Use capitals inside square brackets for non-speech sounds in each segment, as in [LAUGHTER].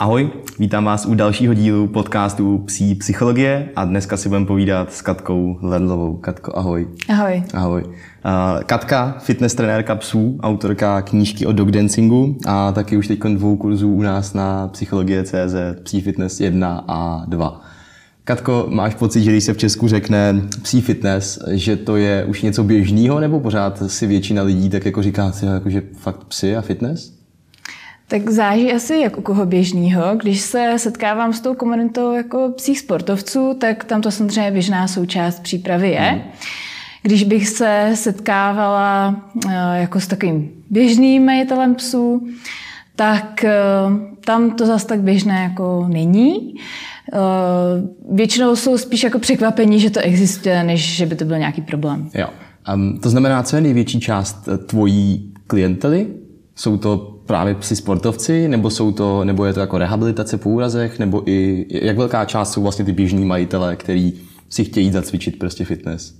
Ahoj, vítám vás u dalšího dílu podcastu Psí psychologie a dneska si budeme povídat s Katkou Ledlovou. Katko, ahoj. Ahoj. Ahoj. Katka, fitness trenérka psů, autorka knížky o dog dancingu a taky už teď dvou kurzů u nás na psychologie CZ, Psí fitness 1 a 2. Katko, máš pocit, že když se v Česku řekne psí fitness, že to je už něco běžného, nebo pořád si většina lidí tak jako říká, jako, že fakt psy a fitness? Tak záží asi jak u koho běžného. Když se setkávám s tou komunitou jako psích sportovců, tak tam to samozřejmě běžná součást přípravy je. Hmm. Když bych se setkávala eh, jako s takovým běžným majitelem psů, tak eh, tam to zase tak běžné jako není. Eh, většinou jsou spíš jako překvapení, že to existuje, než že by to byl nějaký problém. Jo. Um, to znamená, co je největší část tvojí klientely? Jsou to právě psi sportovci, nebo, jsou to, nebo je to jako rehabilitace po úrazech, nebo i jak velká část jsou vlastně ty běžní majitele, který si chtějí zacvičit prostě fitness?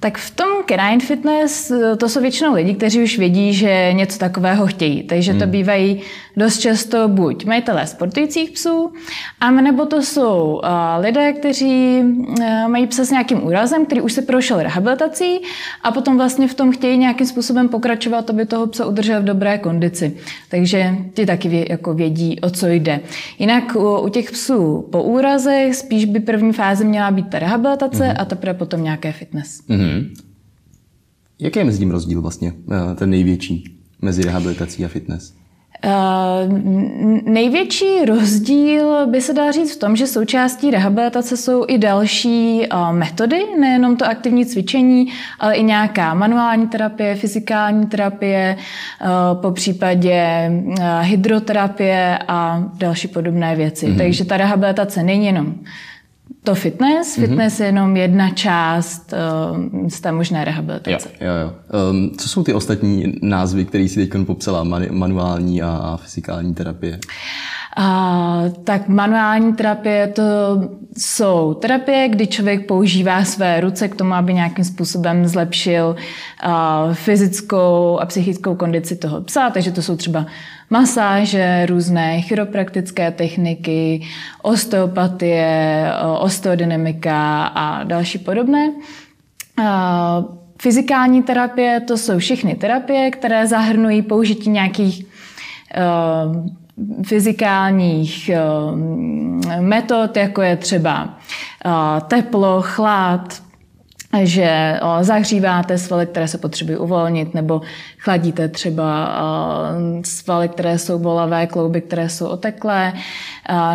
Tak v tom Canine Fitness eh, to jsou většinou lidi, kteří už vědí, že něco takového chtějí. Takže to hmm. bývají dost často buď majitelé sportujících psů, a nebo to jsou uh, lidé, kteří uh, mají psa s nějakým úrazem, který už se prošel rehabilitací a potom vlastně v tom chtějí nějakým způsobem pokračovat, aby toho psa udržel v dobré kondici. Takže ti taky vě, jako vědí, o co jde. Jinak u, u těch psů po úrazech spíš by první fáze měla být ta rehabilitace hmm. a teprve potom nějaké fitness. Hmm. Jaký je mezi tím rozdíl vlastně, ten největší mezi rehabilitací a fitness? Uh, největší rozdíl by se dá říct v tom, že součástí rehabilitace jsou i další uh, metody, nejenom to aktivní cvičení, ale i nějaká manuální terapie, fyzikální terapie, uh, po případě hydroterapie a další podobné věci. Mm-hmm. Takže ta rehabilitace není jenom to fitness. Mm-hmm. Fitness je jenom jedna část uh, z té možné rehabilitace. Jo, jo, jo. Um, co jsou ty ostatní názvy, které si teď popsala? Manuální a, a fyzikální terapie? A, tak manuální terapie to jsou terapie, kdy člověk používá své ruce k tomu, aby nějakým způsobem zlepšil a, fyzickou a psychickou kondici toho psa. Takže to jsou třeba masáže, různé chiropraktické techniky, osteopatie, osteodynamika a další podobné. Fyzikální terapie to jsou všechny terapie, které zahrnují použití nějakých fyzikálních eh, metod, jako je třeba eh, teplo, chlad, že zahříváte svaly, které se potřebují uvolnit, nebo chladíte třeba svaly, které jsou bolavé, klouby, které jsou oteklé,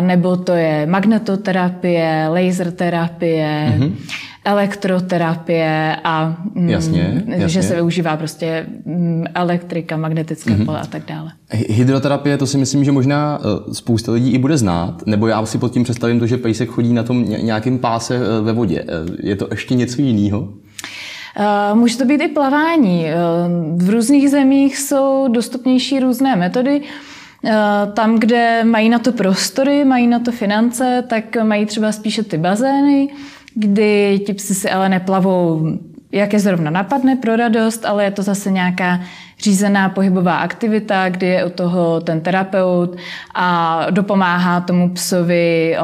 nebo to je magnetoterapie, laser terapie, mm-hmm elektroterapie a mm, jasně, jasně. že se využívá prostě mm, elektrika, magnetické mm-hmm. pole a tak dále. Hydroterapie, to si myslím, že možná eh, spousta lidí i bude znát, nebo já si pod tím představím to, že pejsek chodí na tom nějakém páse eh, ve vodě. Eh, je to ještě něco jiného? Může to být i plavání. V různých zemích jsou dostupnější různé metody. Tam, kde mají na to prostory, mají na to finance, tak mají třeba spíše ty bazény kdy ti psi si ale neplavou, jak je zrovna napadne pro radost, ale je to zase nějaká řízená pohybová aktivita, kdy je u toho ten terapeut a dopomáhá tomu psovi,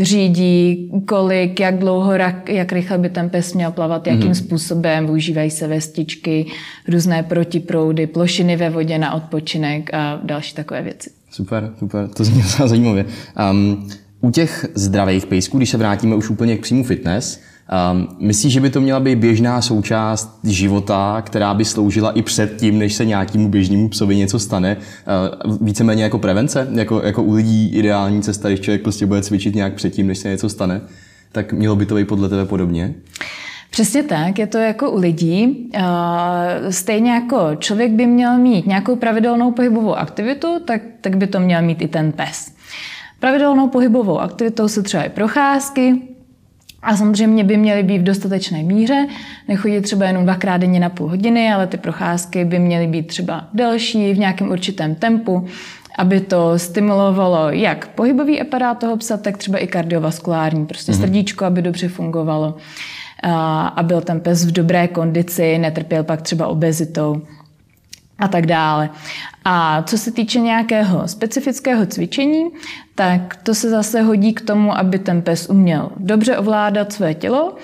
řídí kolik, jak dlouho, jak rychle by ten pes měl plavat, jakým mm-hmm. způsobem, využívají se vestičky, různé protiproudy, plošiny ve vodě na odpočinek a další takové věci. Super, super, to zní zajímavě. Um, u těch zdravých pejsků, když se vrátíme už úplně k příjmu fitness, um, myslíš, že by to měla být běžná součást života, která by sloužila i před tím, než se nějakému běžnému psovi něco stane? Uh, víceméně jako prevence, jako, jako u lidí ideální cesta, když člověk prostě bude cvičit nějak předtím, než se něco stane, tak mělo by to být podle tebe podobně? Přesně tak, je to jako u lidí. Stejně jako člověk by měl mít nějakou pravidelnou pohybovou aktivitu, tak, tak by to měl mít i ten pes. Pravidelnou pohybovou aktivitou se třeba i procházky, a samozřejmě by měly být v dostatečné míře, nechodit třeba jenom dvakrát denně na půl hodiny, ale ty procházky by měly být třeba delší, v nějakém určitém tempu, aby to stimulovalo jak pohybový aparát toho psa, tak třeba i kardiovaskulární, prostě mm-hmm. srdíčko, aby dobře fungovalo a byl ten pes v dobré kondici, netrpěl pak třeba obezitou. A tak dále. A co se týče nějakého specifického cvičení, tak to se zase hodí k tomu, aby ten pes uměl dobře ovládat své tělo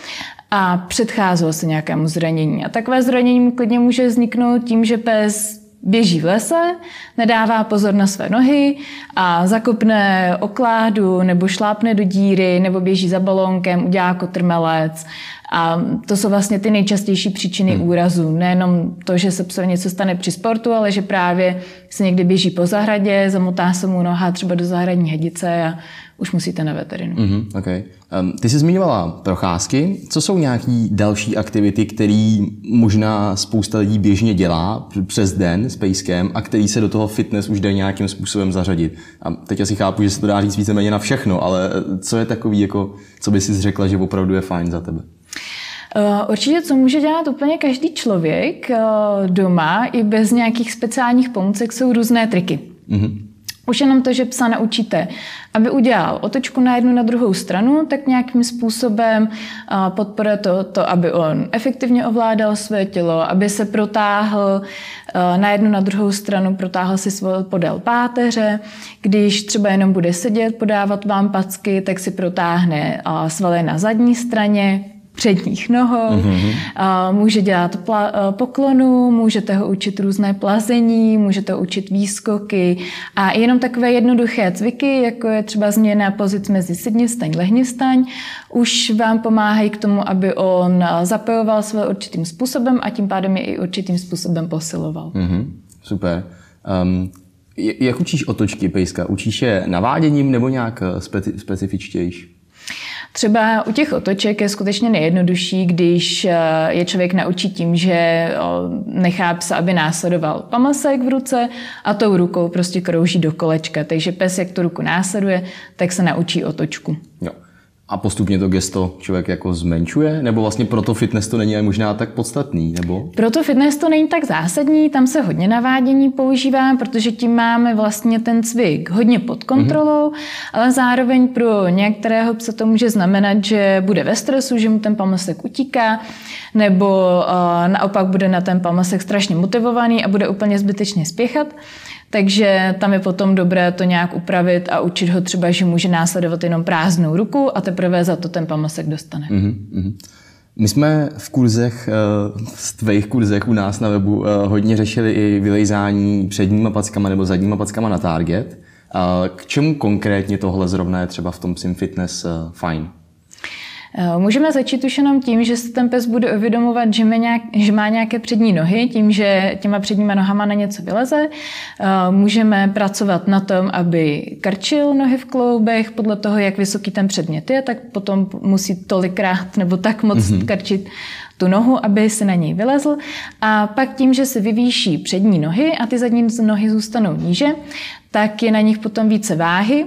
a předcházel se nějakému zranění. A takové zranění mu klidně může vzniknout tím, že pes běží v lese, nedává pozor na své nohy a zakopne okládu nebo šlápne do díry nebo běží za balónkem, udělá kotrmelec a to jsou vlastně ty nejčastější příčiny hmm. úrazu. Nejenom to, že se psovi něco stane při sportu, ale že právě se někdy běží po zahradě, zamotá se mu noha třeba do zahradní hedice a už musíte na veterinu. Mm-hmm, okay. um, ty jsi zmiňovala procházky. Co jsou nějaké další aktivity, které možná spousta lidí běžně dělá přes den s pejskem a který se do toho fitness už jde nějakým způsobem zařadit? A teď asi chápu, že se to dá říct víceméně na všechno, ale co je takový, jako, co by si řekla, že opravdu je fajn za tebe? Eh, určitě, co může dělat úplně každý člověk eh, doma i bez nějakých speciálních pomůcek, jsou různé triky. Mm-hmm. Už jenom to, že psa naučíte, aby udělal otočku na jednu na druhou stranu, tak nějakým způsobem eh, podporuje to, to, aby on efektivně ovládal své tělo, aby se protáhl na jednu na druhou stranu, protáhl si svůj podél páteře. Když třeba jenom bude sedět, podávat vám packy, tak si protáhne svaly na zadní straně, předních nohou, mm-hmm. může dělat pla- poklonu, můžete ho učit různé plazení, můžete ho učit výskoky a jenom takové jednoduché cviky, jako je třeba změna pozic mezi sednistaň, lehnistaň, už vám pomáhají k tomu, aby on zapojoval své určitým způsobem a tím pádem je i určitým způsobem posiloval. Mm-hmm. Super. Um, jak učíš otočky pejska? Učíš je naváděním nebo nějak eh, speci- specifičtější? Třeba u těch otoček je skutečně nejjednodušší, když eh, je člověk naučí tím, že nechá psa, aby následoval pamasek v ruce a tou rukou prostě krouží do kolečka. Takže pes, jak tu ruku následuje, tak se naučí otočku. Jo a postupně to gesto člověk jako zmenšuje? Nebo vlastně proto fitness to není možná tak podstatný? Nebo? Proto fitness to není tak zásadní, tam se hodně navádění používá, protože tím máme vlastně ten cvik hodně pod kontrolou, mm-hmm. ale zároveň pro některého psa to může znamenat, že bude ve stresu, že mu ten pamasek utíká, nebo uh, naopak bude na ten pamasek strašně motivovaný a bude úplně zbytečně spěchat. Takže tam je potom dobré to nějak upravit a učit ho třeba, že může následovat jenom prázdnou ruku a teprve za to ten pamasek dostane. Mm-hmm. My jsme v kurzech, eh, v tvých kurzech u nás na webu eh, hodně řešili i vylejzání předníma packama nebo zadníma packama na target. K čemu konkrétně tohle zrovna je třeba v tom Sim Fitness eh, fajn? Eh, můžeme začít už jenom tím, že se ten pes bude uvědomovat, že má, nějak, že má nějaké přední nohy, tím, že těma předníma nohama na něco vyleze. Eh, můžeme pracovat na tom, aby krčil nohy v kloubech, podle toho, jak vysoký ten předmět je, tak potom musí tolikrát nebo tak moc mm-hmm. krčit tu nohu, aby se na něj vylezl. A pak tím, že se vyvýší přední nohy a ty zadní nohy zůstanou níže, tak je na nich potom více váhy,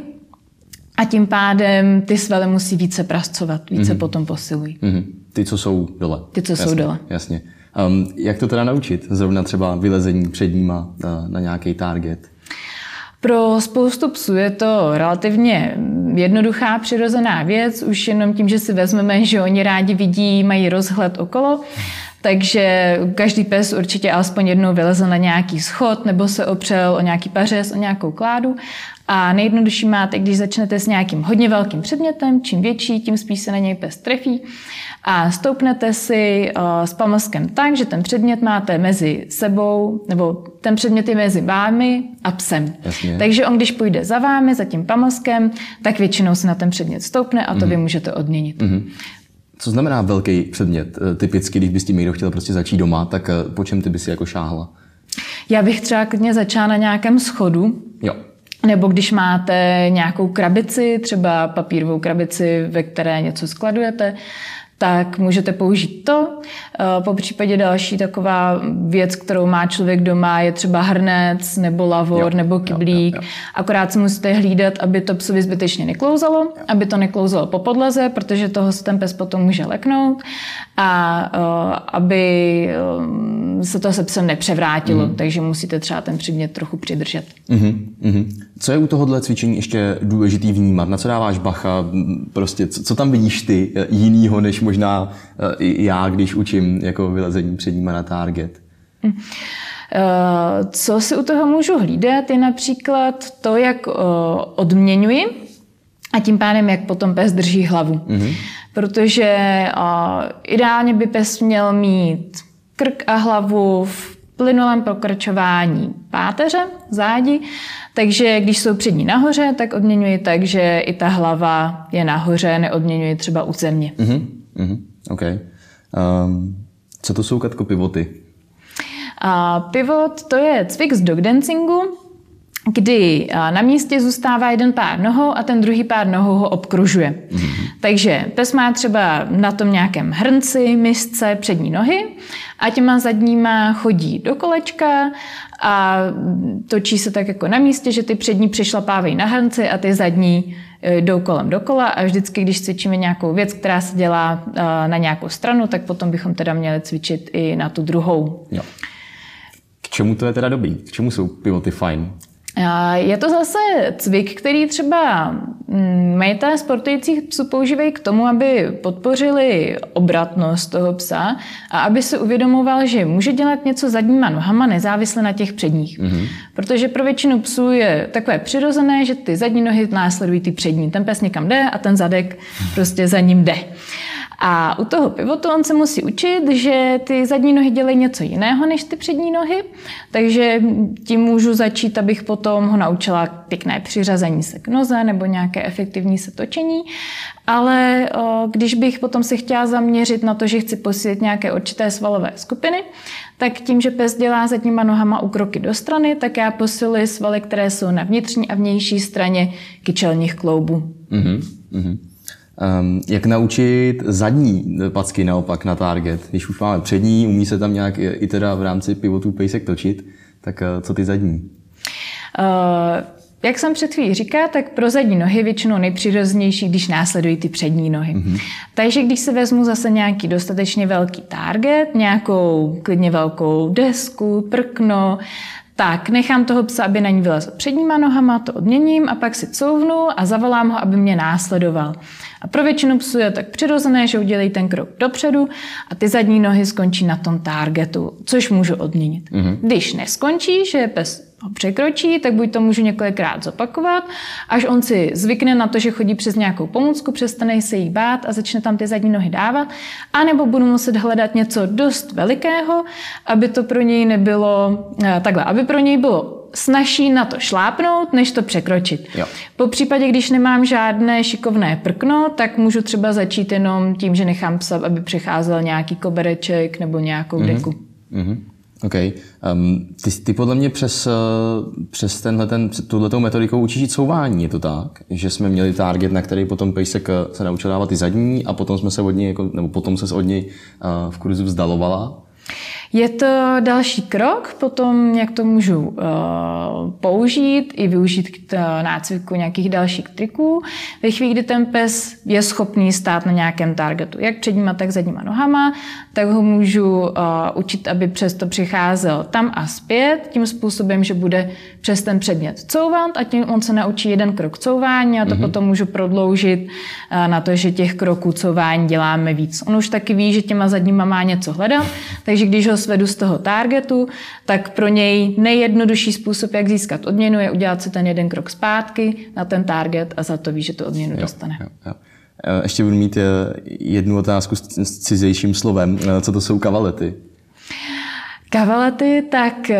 a tím pádem ty svaly musí více pracovat, více mm-hmm. potom posilují. Mm-hmm. Ty, co jsou dole. Ty, co jasně, jsou dole. Jasně. Um, jak to teda naučit? Zrovna třeba vylezení předníma na, na nějaký target? Pro spoustu psů je to relativně jednoduchá, přirozená věc, už jenom tím, že si vezmeme, že oni rádi vidí, mají rozhled okolo, takže každý pes určitě alespoň jednou vylezl na nějaký schod nebo se opřel o nějaký pařez, o nějakou kládu a nejjednodušší máte, když začnete s nějakým hodně velkým předmětem, čím větší, tím spíš se na něj pes trefí a stoupnete si uh, s pamaskem tak, že ten předmět máte mezi sebou, nebo ten předmět je mezi vámi a psem. Jasně. Takže on, když půjde za vámi, za tím pamaskem, tak většinou se na ten předmět stoupne a to mm. vy můžete odměnit. Mm. Co znamená velký předmět? Eh, typicky, když by s tím někdo chtěl prostě začít doma, tak eh, po čem ty by si jako šáhla? Já bych třeba klidně začala na nějakém schodu. Jo. Nebo když máte nějakou krabici, třeba papírovou krabici, ve které něco skladujete, tak můžete použít to. Eh, po případě další taková věc, kterou má člověk doma, je třeba hrnec nebo lavor jo, nebo kyblík. Jo, jo, jo. Akorát si musíte hlídat, aby to psovi zbytečně neklouzalo, jo. aby to neklouzalo po podlaze, protože toho se ten pes potom může leknout a uh, aby um, se to se psem nepřevrátilo, mm. takže musíte třeba ten předmět trochu přidržet. Mm-hmm, mm-hmm. Co je u tohohle cvičení ještě důležitý vnímat? Na co dáváš bacha? Prostě, co, co tam vidíš ty eh, jinýho, než možná uh, já, když učím jako vylezení předníma na target? Mm. Co si u toho můžu hlídat, je například to, jak odměňuji a tím pádem, jak potom pes drží hlavu. Mm-hmm. Protože ideálně by pes měl mít krk a hlavu v plynulém pokračování páteře, zádi, takže když jsou přední nahoře, tak odměňuji tak, že i ta hlava je nahoře, neodměňuji třeba u země. Mm-hmm. Mm-hmm. Okay. Um, co to jsou Katko pivoty? A pivot to je cvik z dog dancingu, kdy na místě zůstává jeden pár nohou a ten druhý pár nohou ho obkružuje. Mm-hmm. Takže pes má třeba na tom nějakém hrnci, misce přední nohy a těma zadníma chodí do kolečka a točí se tak jako na místě, že ty přední přešlapávají na hrnci a ty zadní e, jdou kolem dokola a vždycky, když cvičíme nějakou věc, která se dělá e, na nějakou stranu, tak potom bychom teda měli cvičit i na tu druhou. Jo. K čemu to je teda dobrý? K čemu jsou pivoty fajn? Je to zase cvik, který třeba mm, majitelé sportujících psů používají k tomu, aby podpořili obratnost toho psa a aby se uvědomoval, že může dělat něco zadníma nohama nezávisle na těch předních. Mm-hmm. Protože pro většinu psů je takové přirozené, že ty zadní nohy následují ty přední. Ten pes někam jde a ten zadek prostě za ním jde. A u toho pivotu on se musí učit, že ty zadní nohy dělají něco jiného než ty přední nohy, takže tím můžu začít, abych potom ho naučila pěkné přiřazení se k noze nebo nějaké efektivní se točení. Ale když bych potom se chtěla zaměřit na to, že chci posílit nějaké určité svalové skupiny, tak tím, že pes dělá zadníma nohama ukroky do strany, tak já posiluji svaly, které jsou na vnitřní a vnější straně kyčelních kloubů. Mm-hmm. Mm-hmm. Um, jak naučit zadní packy naopak na target? Když už máme přední, umí se tam nějak i teda v rámci pivotů pejsek točit, tak uh, co ty zadní? Uh, jak jsem před chvílí říká, tak pro zadní nohy většinou nejpřirozenější, když následují ty přední nohy. Mm-hmm. Takže když se vezmu zase nějaký dostatečně velký target, nějakou klidně velkou desku, prkno, tak nechám toho psa, aby na ní vylezl předníma nohama, to odměním a pak si couvnu a zavolám ho, aby mě následoval. A pro většinu psů je tak přirozené, že udělají ten krok dopředu a ty zadní nohy skončí na tom targetu, což můžu odměnit. Mm-hmm. Když neskončí, že pes ho překročí, tak buď to můžu několikrát zopakovat, až on si zvykne na to, že chodí přes nějakou pomůcku, přestane se jí bát a začne tam ty zadní nohy dávat, anebo budu muset hledat něco dost velikého, aby to pro něj nebylo eh, takhle, aby pro něj bylo snaží na to šlápnout, než to překročit. Jo. Po případě, když nemám žádné šikovné prkno, tak můžu třeba začít jenom tím, že nechám psa, aby přecházel nějaký kobereček nebo nějakou mm-hmm. deku. Mm-hmm. OK. Um, ty, ty podle mě přes, uh, přes tenhle, ten, tuhletou metodikou učíš couvání, je to tak? Že jsme měli target, na který potom pejsek uh, se naučil dávat ty zadní a potom jsme se od něj, jako, nebo potom se od něj uh, v kurzu vzdalovala? Je to další krok, potom jak to můžu uh, použít i využít k nácviku nějakých dalších triků. Ve chvíli, kdy ten pes je schopný stát na nějakém targetu, jak předníma, tak zadníma nohama, tak ho můžu uh, učit, aby přesto přicházel tam a zpět, tím způsobem, že bude přes ten předmět couvat a tím on se naučí jeden krok couvání a to mm-hmm. potom můžu prodloužit uh, na to, že těch kroků couvání děláme víc. On už taky ví, že těma zadníma má něco hledat, takže když ho svedu z toho targetu, tak pro něj nejjednodušší způsob, jak získat odměnu, je udělat si ten jeden krok zpátky na ten target a za to ví, že tu odměnu jo, dostane. Jo, jo. E, ještě budu mít e, jednu otázku s cizejším slovem. E, co to jsou kavalety? Kavalety, tak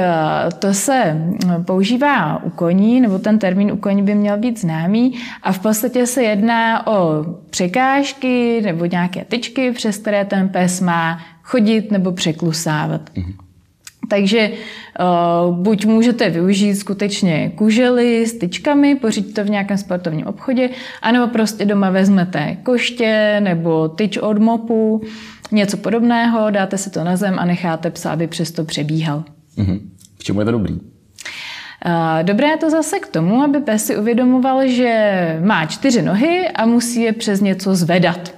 to se používá u koní, nebo ten termín u koní by měl být známý a v podstatě se jedná o překážky nebo nějaké tyčky, přes které ten pes má chodit nebo překlusávat. Mm-hmm. Takže uh, buď můžete využít skutečně kužely s tyčkami, pořídit to v nějakém sportovním obchodě, anebo prostě doma vezmete koště nebo tyč od mopu, něco podobného, dáte si to na zem a necháte psa, aby přesto přebíhal. Mm-hmm. K čemu je to dobrý? Dobré je to zase k tomu, aby pes si uvědomoval, že má čtyři nohy a musí je přes něco zvedat.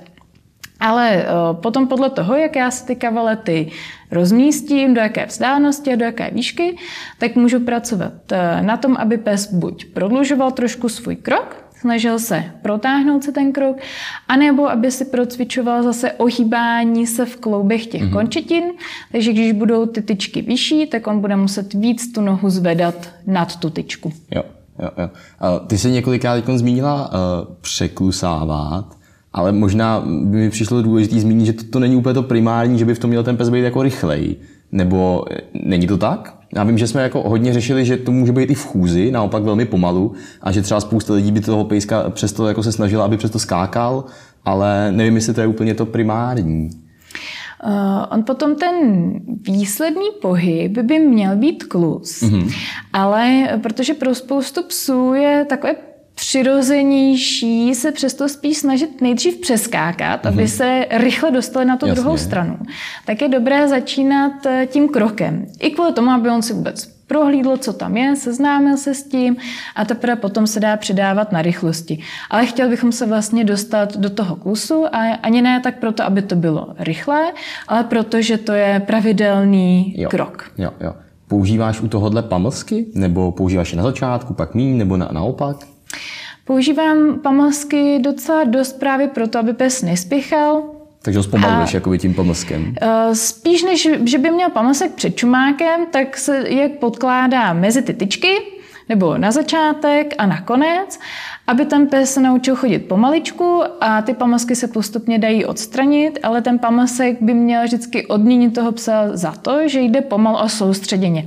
Ale eh, potom podle toho, jak já si ty kavalety rozmístím, do jaké vzdálenosti a do jaké výšky, tak můžu pracovat eh, na tom, aby pes buď prodlužoval trošku svůj krok, snažil se protáhnout se ten krok, anebo aby si procvičoval zase ohýbání se v kloubech těch mm-hmm. končetin, takže když budou ty tyčky vyšší, tak on bude muset víc tu nohu zvedat nad tu tyčku. Jo, jo, jo. Ty jsi několikrát zmínila uh, překlusávat, ale možná by mi přišlo důležité zmínit, že to, to není úplně to primární, že by v tom měl ten pes být jako rychlej. Nebo není to tak? Já vím, že jsme jako hodně řešili, že to může být i v chůzi, naopak velmi pomalu, a že třeba spousta lidí by toho pejska přesto jako se snažila, aby přesto skákal, ale nevím, jestli to je úplně to primární. Uh, on potom ten výsledný pohyb by měl být klus, mm-hmm. ale protože pro spoustu psů je takové přirozenější se přesto spíš snažit nejdřív přeskákat, mm-hmm. aby mhm. se rychle dostali na tu Jasně. druhou stranu, tak je dobré začínat eh, tím krokem. I kvůli tomu, aby on si vůbec prohlídl, co tam je, seznámil se s tím a teprve potom se dá přidávat na rychlosti. Ale chtěl bychom se vlastně dostat do toho klusu a ani ne tak proto, aby to bylo rychlé, ale proto, že to je pravidelný jo. krok. Jo, jo. Používáš u tohohle pamlsky? Nebo používáš je na začátku, pak míň, nebo na, naopak? Používám pamlsky docela dost právě proto, aby pes nespěchal. Takže ho zpomaluješ jakoby tím pamlskem? Eh, spíš než, že by měl pamlsek před čumákem, tak se jak podkládá mezi ty tyčky, nebo na začátek a na konec aby ten pes se naučil chodit pomaličku a ty pamlsky se postupně dají odstranit, ale ten pamlsek by měl vždycky odměnit toho psa za to, že jde pomalu a soustředěně.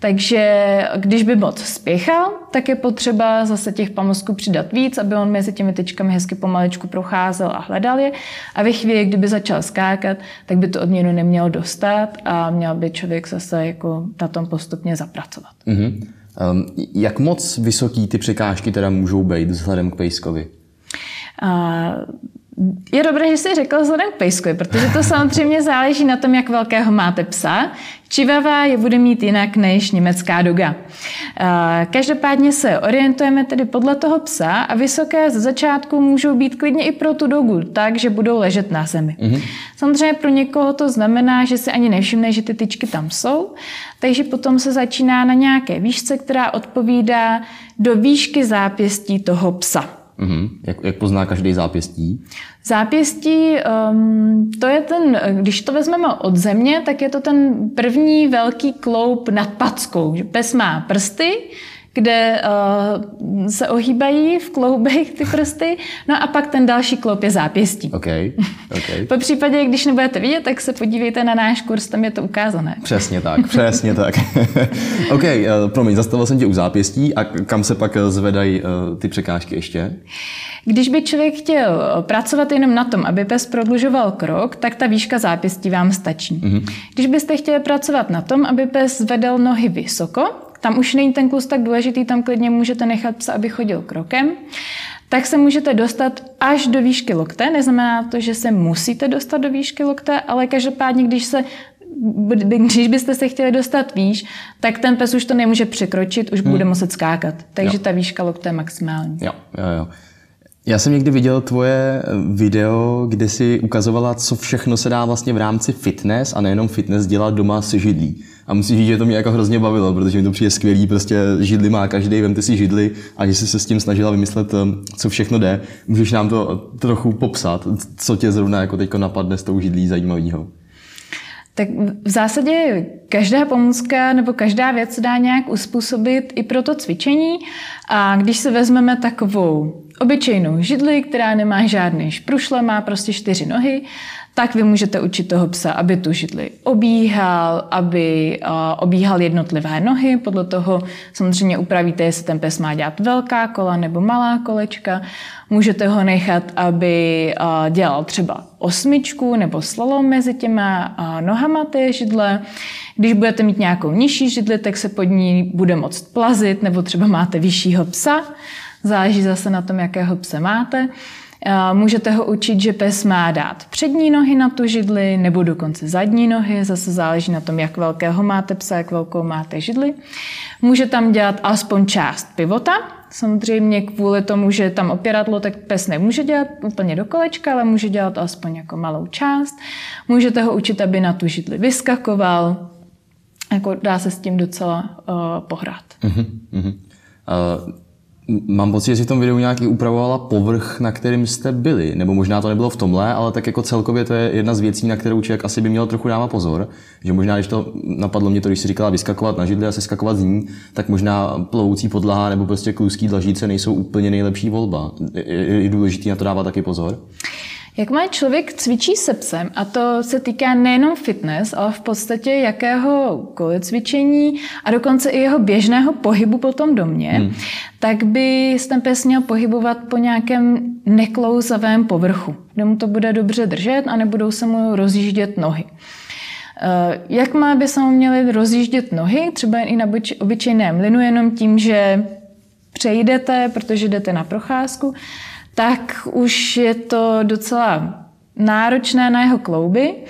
Takže když by moc spěchal, tak je potřeba zase těch pamlsků přidat víc, aby on mezi těmi tyčkami hezky pomaličku procházel a hledal je. A ve chvíli, kdyby začal skákat, tak by to odměnu nemělo dostat a měl by člověk zase jako na tom postupně zapracovat. Mm-hmm. Um, jak moc vysoký ty překážky teda můžou být vzhledem k pejskovi? Uh, je dobré, že jsi řekl vzhledem k pejskovi, protože to samozřejmě záleží na tom, jak velkého máte psa. Čivava je bude mít jinak než německá doga. Každopádně se orientujeme tedy podle toho psa a vysoké ze začátku můžou být klidně i pro tu dogu, tak, že budou ležet na zemi. Mm-hmm. Samozřejmě pro někoho to znamená, že si ani nevšimne, že ty tyčky tam jsou, takže potom se začíná na nějaké výšce, která odpovídá do výšky zápěstí toho psa. Mm-hmm. Jak, jak pozná každý zápěstí? Zápěstí, um, to je ten, když to vezmeme od země, tak je to ten první velký kloup nad packou. Pes má prsty, kde uh, se ohýbají v kloubech ty prsty, no a pak ten další kloup je zápěstí. Okay. Okay. [LAUGHS] po případě, když nebudete vidět, tak se podívejte na náš kurz, tam je to ukázané. Přesně tak, [LAUGHS] přesně tak. [LAUGHS] OK, uh, promiň, zastavil jsem tě u zápěstí a kam se pak zvedají uh, ty překážky ještě? Když by člověk chtěl pracovat jenom na tom, aby pes prodlužoval krok, tak ta výška zápěstí vám stačí. Mm-hmm. Když byste chtěli pracovat na tom, aby pes zvedal nohy vysoko, tam už není ten klus tak důležitý, tam klidně můžete nechat psa, aby chodil krokem, tak se můžete dostat až do výšky lokte. Neznamená to, že se musíte dostat do výšky lokte, ale každopádně, když se když byste se chtěli dostat výš, tak ten pes už to nemůže překročit, už hmm. bude muset skákat. Takže jo. ta výška lokte je maximální. Jo, jo, jo. Já jsem někdy viděl tvoje video, kde si ukazovala, co všechno se dá vlastně v rámci fitness a nejenom fitness dělat doma se židlí. A musím říct, že to mě jako hrozně bavilo, protože mi to přijde skvělý, prostě židli má každý, vemte si židli a že jsi se s tím snažila vymyslet, um, co všechno jde. Můžeš nám to trochu popsat, co tě zrovna jako teďko napadne s tou židlí zajímavého? Tak v zásadě každá pomůcka nebo každá věc se dá nějak uspůsobit i pro to cvičení. A když se vezmeme takovou obyčejnou židli, která nemá žádný šprušle, má prostě čtyři nohy, tak vy můžete učit toho psa, aby tu židli obíhal, aby obíhal jednotlivé nohy. Podle toho samozřejmě upravíte, jestli ten pes má dělat velká kola nebo malá kolečka. Můžete ho nechat, aby dělal třeba osmičku nebo slalom mezi těma nohama té židle. Když budete mít nějakou nižší židli, tak se pod ní bude moct plazit, nebo třeba máte vyššího psa. Záleží zase na tom, jakého pse máte. Můžete ho učit, že pes má dát přední nohy na tu židli nebo dokonce zadní nohy, zase záleží na tom, jak velkého máte psa, jak velkou máte židli. Může tam dělat alespoň část pivota, Samozřejmě kvůli tomu, že tam opěradlo, tak pes nemůže dělat úplně do kolečka, ale může dělat alespoň jako malou část. Můžete ho učit, aby na tu židli vyskakoval. Jako dá se s tím docela uh, pohrát. Uh-huh, uh-huh. Uh Mám pocit, že si v tom videu nějaký upravovala povrch, na kterým jste byli. Nebo možná to nebylo v tomhle, ale tak jako celkově to je jedna z věcí, na kterou člověk asi by měl trochu dávat pozor. Že možná, když to napadlo mě to, když si říkala vyskakovat na židli a se skakovat z ní, tak možná plovoucí podlaha nebo prostě kluský dlažíce nejsou úplně nejlepší volba. Je důležité na to dávat taky pozor. Jak má člověk cvičí se psem, a to se týká nejenom fitness, ale v podstatě jakéhokoliv cvičení a dokonce i jeho běžného pohybu po tom domě, hmm. tak by ten pes měl pohybovat po nějakém neklouzavém povrchu, kde mu to bude dobře držet a nebudou se mu rozjíždět nohy. Eh, jak má by se mu měly rozjíždět nohy, třeba i na obyčejném linu, jenom tím, že přejdete, protože jdete na procházku, tak už je to docela náročné na jeho klouby.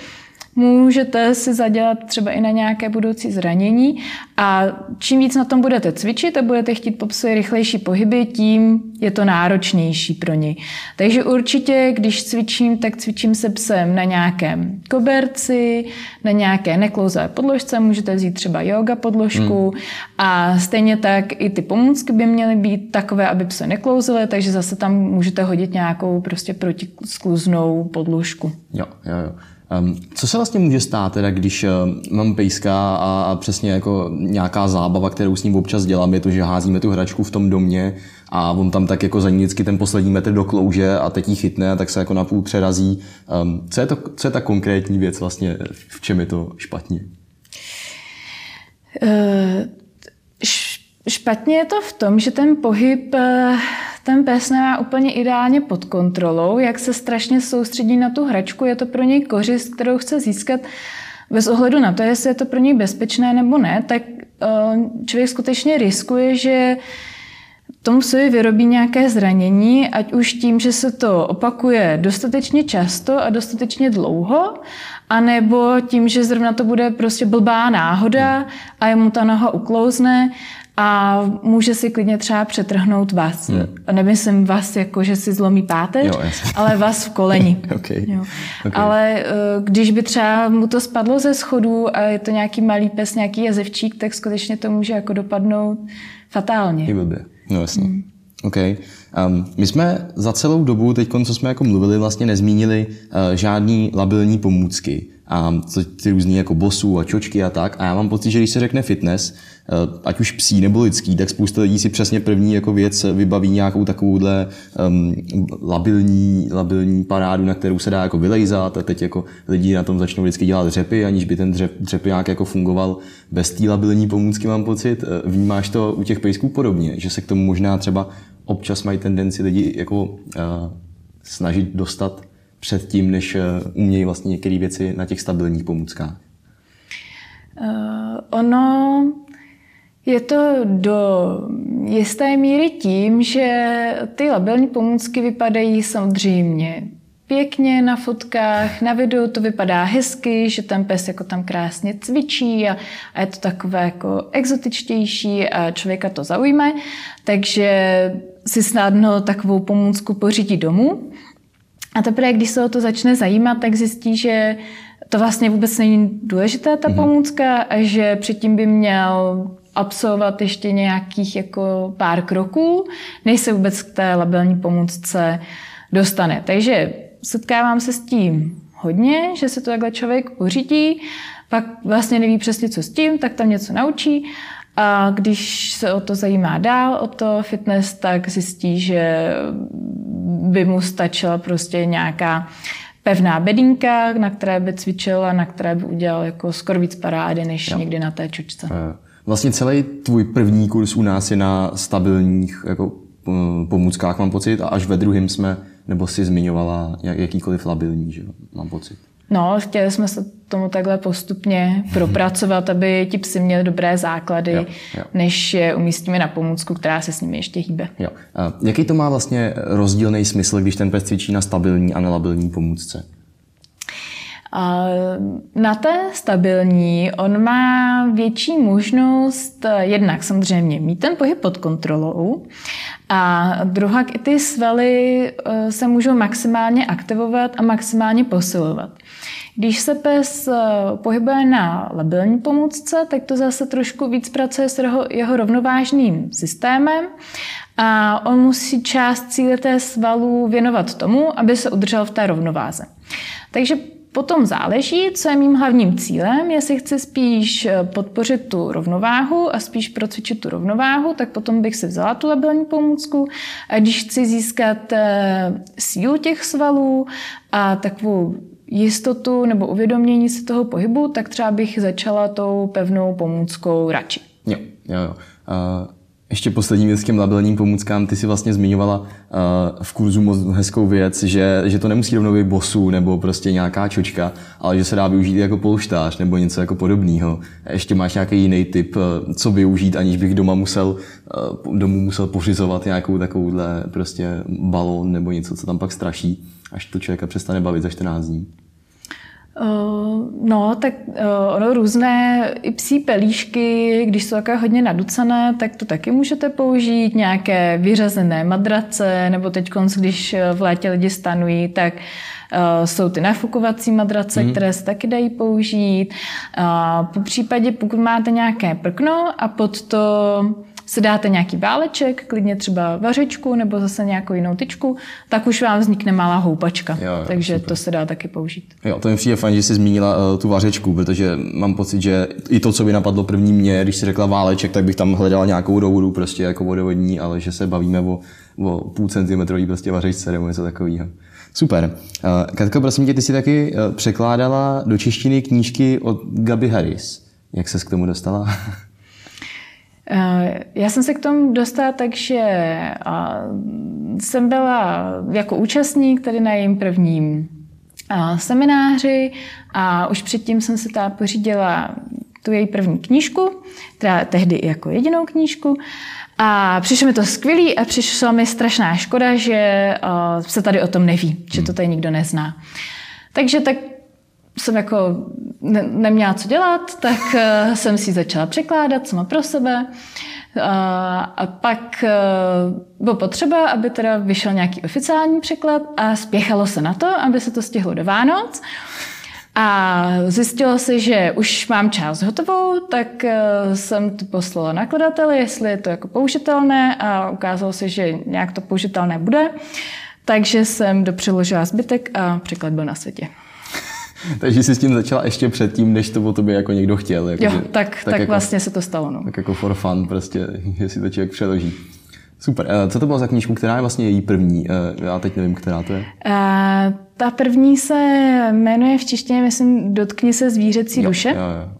Můžete si zadělat třeba i na nějaké budoucí zranění a čím víc na tom budete cvičit a budete chtít po rychlejší pohyby, tím je to náročnější pro něj. Takže určitě, když cvičím, tak cvičím se psem na nějakém koberci, na nějaké neklouzavé podložce, můžete vzít třeba yoga podložku hmm. a stejně tak i ty pomůcky by měly být takové, aby pse neklouzaly, takže zase tam můžete hodit nějakou prostě protiskluznou podložku. Jo, jo, jo. Um, co se vlastně může stát, teda, když uh, mám pejska a, přesně jako nějaká zábava, kterou s ním občas dělám, je to, že házíme tu hračku v tom domě a on tam tak jako za vždycky ten poslední metr do klouže a teď ji chytne a tak se jako napůl přerazí. Um, co, je to, co je ta konkrétní věc vlastně, v čem je to špatně? Uh, špatně je to v tom, že ten pohyb uh ten pes nemá úplně ideálně pod kontrolou, jak se strašně soustředí na tu hračku, je to pro něj kořist, kterou chce získat bez ohledu na to, jestli je to pro něj bezpečné nebo ne, tak eh, člověk skutečně riskuje, že tomu se vyrobí nějaké zranění, ať už tím, že se to opakuje dostatečně často a dostatečně dlouho, anebo tím, že zrovna to bude prostě blbá náhoda a jemu ta noha uklouzne a může si klidně třeba přetrhnout vás. Hmm. Nemyslím vás jako, že si zlomí páteř, jo, ale vás v koleni. [LAUGHS] okay. Jo. Okay. Ale eh, když by třeba mu to spadlo ze schodů a je to nějaký malý pes, nějaký jezevčík, tak skutečně to může jako dopadnout fatálně. I blbě. No jasně. Hmm. OK. Um, my jsme za celou dobu, teď, co jsme jako mluvili, vlastně nezmínili uh, žádný labilní pomůcky a ty různý jako bosů a čočky a tak. A já mám pocit, že když se řekne fitness, eh, ať už psí nebo lidský, tak spousta lidí si přesně první jako věc vybaví nějakou takovouhle um, labilní, labilní parádu, na kterou se dá jako vylejzat a teď jako lidi na tom začnou vždycky dělat dřepy, aniž by ten dřep, dřep nějak jako fungoval bez té labilní pomůcky, mám pocit. Eh, vnímáš to u těch pejsků podobně, že se k tomu možná třeba občas mají tendenci lidi jako uh, snažit dostat předtím, než eh, umějí vlastně některé věci na těch stabilních pomůckách? Uh, ono je to do jisté míry tím, že ty labilní pomůcky vypadají samozřejmě pěkně na fotkách, na videu to vypadá hezky, že ten pes jako tam krásně cvičí a, a je to takové jako exotičtější a člověka to zaujme, takže si snadno takovou pomůcku pořídí domů. A teprve, když se o to začne zajímat, tak zjistí, že to vlastně vůbec není důležité, ta mm-hmm. pomůcka, a že předtím by měl absolvovat ještě nějakých jako pár kroků, než se vůbec k té labelní pomůcce dostane. Takže setkávám se s tím hodně, že se to takhle člověk pořídí, pak vlastně neví přesně, co s tím, tak tam něco naučí a když se o to zajímá dál, o to fitness, tak zjistí, že by mu stačila prostě nějaká pevná bedínka, na které by cvičil a na které by udělal jako skoro víc parády, než jo. někdy na té čočce. Eh, vlastně celý tvůj první kurz u nás je na stabilních jako, eh, pomůckách, mám pocit, a až ve druhém jsme, nebo si zmiňovala jakýkoliv labilní, že mám pocit. No, chtěli jsme se tomu takhle postupně propracovat, aby ti psi měli dobré základy, jo, jo. než je umístíme na pomůcku, která se s nimi ještě hýbe. Jo. A jaký to má vlastně rozdílný smysl, když ten pes cvičí na stabilní a nelabilní pomůcce? Na té stabilní on má větší možnost jednak samozřejmě mít ten pohyb pod kontrolou a druhá i ty svaly se můžou maximálně aktivovat a maximálně posilovat. Když se pes eh, pohybuje na labilní pomůcce, tak to zase trošku víc pracuje s jeho, jeho rovnovážným systémem a on musí část cíle té svalů věnovat tomu, aby se udržel v té rovnováze. Takže Potom záleží, co je mým hlavním cílem. Jestli chci spíš eh, podpořit tu rovnováhu a spíš procvičit tu rovnováhu, tak potom bych si vzala tu labilní pomůcku. A když chci získat eh, sílu těch svalů a takovou jistotu nebo uvědomění si toho pohybu, tak třeba bych začala tou pevnou pomůckou radši. Jo, jo, jo. Uh, ještě poslední věc k těm labilním pomůckám. Ty si vlastně zmiňovala uh, v kurzu moc hezkou věc, že, že to nemusí rovnou být bosu nebo prostě nějaká čočka, ale že se dá využít jako polštář nebo něco jako podobného. Ještě máš nějaký jiný typ, uh, co využít, aniž bych doma musel, uh, domů musel pořizovat nějakou takovouhle prostě balon nebo něco, co tam pak straší, až to člověka přestane bavit za 14 dní. No, tak ono různé i psí pelíšky, když jsou také hodně naducené, tak to taky můžete použít. Nějaké vyřazené madrace, nebo teď, když v létě lidi stanují, tak jsou ty nafukovací madrace, mm. které se taky dají použít. Po případě, pokud máte nějaké prkno a pod to si dáte nějaký váleček, klidně třeba vařečku nebo zase nějakou jinou tyčku, tak už vám vznikne malá houpačka. Jo, jo, Takže super. to se dá taky použít. Jo, to mi přijde fajn, že jsi zmínila uh, tu vařečku, protože mám pocit, že i to, co by napadlo první mě, když si řekla váleček, tak bych tam hledala nějakou roudu prostě jako vodovodní, ale že se bavíme o, o půl centimetrový prostě vařečce nebo něco takového. Super. Uh, Katko, prosím tě, ty jsi taky uh, překládala do češtiny knížky od Gaby Harris. Jak se k tomu dostala? [LAUGHS] Eh, já jsem se k tomu dostala tak, že jsem byla jako účastník tady na jejím prvním semináři a už předtím jsem se ta pořídila tu její první knížku, teda tehdy i jako jedinou knížku. A přišlo mi to skvělý a přišla mi strašná škoda, že se tady o tom neví, že to tady nikdo nezná. Takže tak jsem jako ne, neměla co dělat, tak uh, jsem si začala překládat sama pro sebe. Uh, a pak uh, bylo potřeba, aby teda vyšel nějaký oficiální překlad a spěchalo se na to, aby se to stihlo do Vánoc. A zjistilo se, že už mám část hotovou, tak uh, jsem to poslala nakladateli, jestli je to jako použitelné a ukázalo se, že nějak to použitelné bude. Takže jsem dopřeložila zbytek a překlad byl na světě. [LAUGHS] Takže jsi s tím začala ještě předtím, než to o tobě jako někdo chtěl. Jako jo, že, tak, tak, tak jako, vlastně se to stalo. No. Tak jako for fun prostě, [LAUGHS] jestli to člověk přeloží. Super. Eh, co to bylo za knížku, která je vlastně její první? Eh, já teď nevím, která to je. Uh, ta první se jmenuje v češtině, myslím, Dotkni se zvířecí jo, duše. Jo, jo.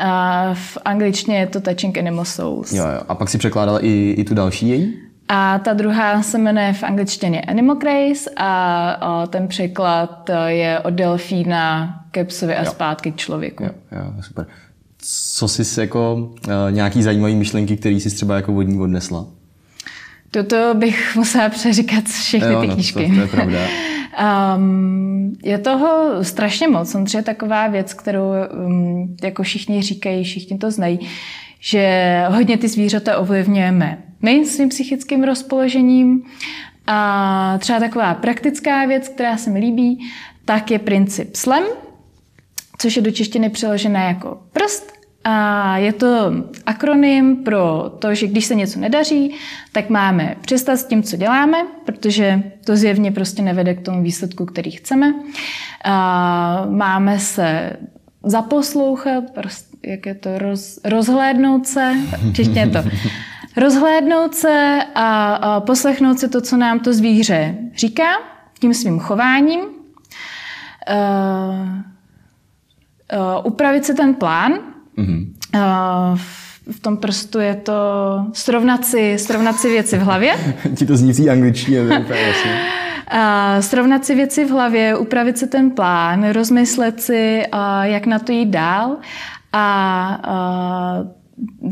Uh, v angličtině je to Touching Animal Souls. Jo, jo. A pak si překládala i, i tu další její? A ta druhá se jmenuje v angličtině Animal Grace a, ten překlad je od delfína ke psovi a jo. zpátky k člověku. Jo, jo, super. Co jsi jako uh, nějaký zajímavý myšlenky, který jsi třeba jako vodní odnesla? Toto bych [LAUGHS] musela přeříkat všechny jo, ty knížky. No, to, to je pravda. [LAUGHS] um, je toho strašně moc. Samozřejmě je taková věc, kterou um, jako všichni říkají, všichni to znají, že hodně ty zvířata ovlivňujeme my svým psychickým rozpoložením. A třeba taková praktická věc, která se mi líbí, tak je princip SLEM, což je do češtiny přeložené jako prst. A je to akronym pro to, že když se něco nedaří, tak máme přestat s tím, co děláme, protože to zjevně prostě nevede k tomu výsledku, který chceme. A máme se zaposlouchat, prostě, jak je to, roz, rozhlédnout se, [LAUGHS] češtně to rozhlédnout se a, a poslechnout si to, co nám to zvíře říká, tím svým chováním, uh, uh, upravit si ten plán. Mm-hmm. Uh, v tom prstu je to srovnat si, srovnat si věci v hlavě. [LAUGHS] Ti to zní angličtině, [LAUGHS] jasně. Srovnat si věci v hlavě, upravit si ten plán, rozmyslet si, jak na to jít dál a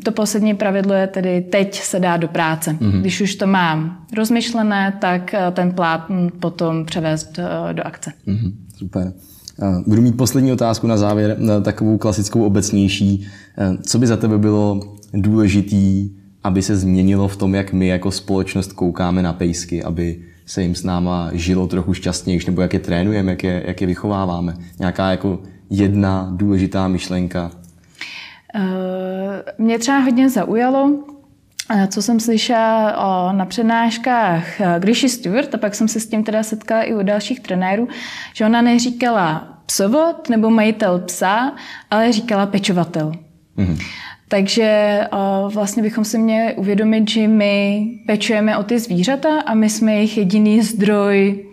to poslední pravidlo je tedy teď se dá do práce. Mm-hmm. Když už to mám rozmyšlené, tak eh, ten plán potom převést eh, do akce. Mm-hmm. Super. Budu mít poslední otázku na závěr, na takovou klasickou obecnější. Co by za tebe bylo důležitý, aby se změnilo v tom, jak my jako společnost koukáme na pejsky, aby se jim s náma žilo trochu šťastnější, nebo jak je trénujeme, jak je, jak je vychováváme. Nějaká jako jedna důležitá myšlenka. Mě třeba hodně zaujalo, co jsem slyšela na přednáškách Grishy Stewart, a pak jsem se s tím teda setkala i u dalších trenérů, že ona neříkala psovod nebo majitel psa, ale říkala pečovatel. Mm-hmm. Takže vlastně bychom si měli uvědomit, že my pečujeme o ty zvířata a my jsme jejich jediný zdroj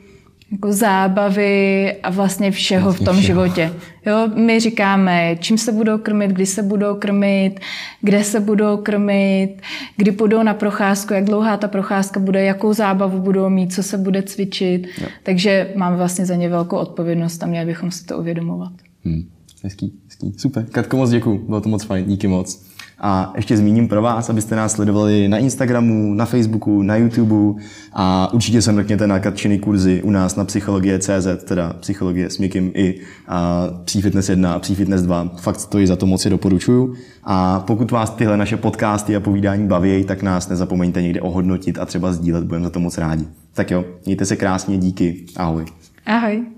jako zábavy a vlastně všeho vlastně v tom všeho. životě. Jo, my říkáme, čím se budou krmit, kdy se budou krmit, kde se budou krmit, kdy půjdou na procházku, jak dlouhá ta procházka bude, jakou zábavu budou mít, co se bude cvičit. Jo. Takže máme vlastně za ně velkou odpovědnost a měli bychom si to uvědomovat. Hmm. Hezký, hezký. Super. Katko, moc děkuji. Bylo to moc fajn. Díky moc. A ještě zmíním pro vás, abyste nás sledovali na Instagramu, na Facebooku, na YouTube a určitě se mrkněte na Katčiny kurzy u nás na psychologie.cz, teda psychologie s Mikim i a Fitness 1 a Fitness 2. Fakt stojí za to moc si doporučuju. A pokud vás tyhle naše podcasty a povídání baví, tak nás nezapomeňte někde ohodnotit a třeba sdílet, budeme za to moc rádi. Tak jo, mějte se krásně, díky, ahoj. Ahoj.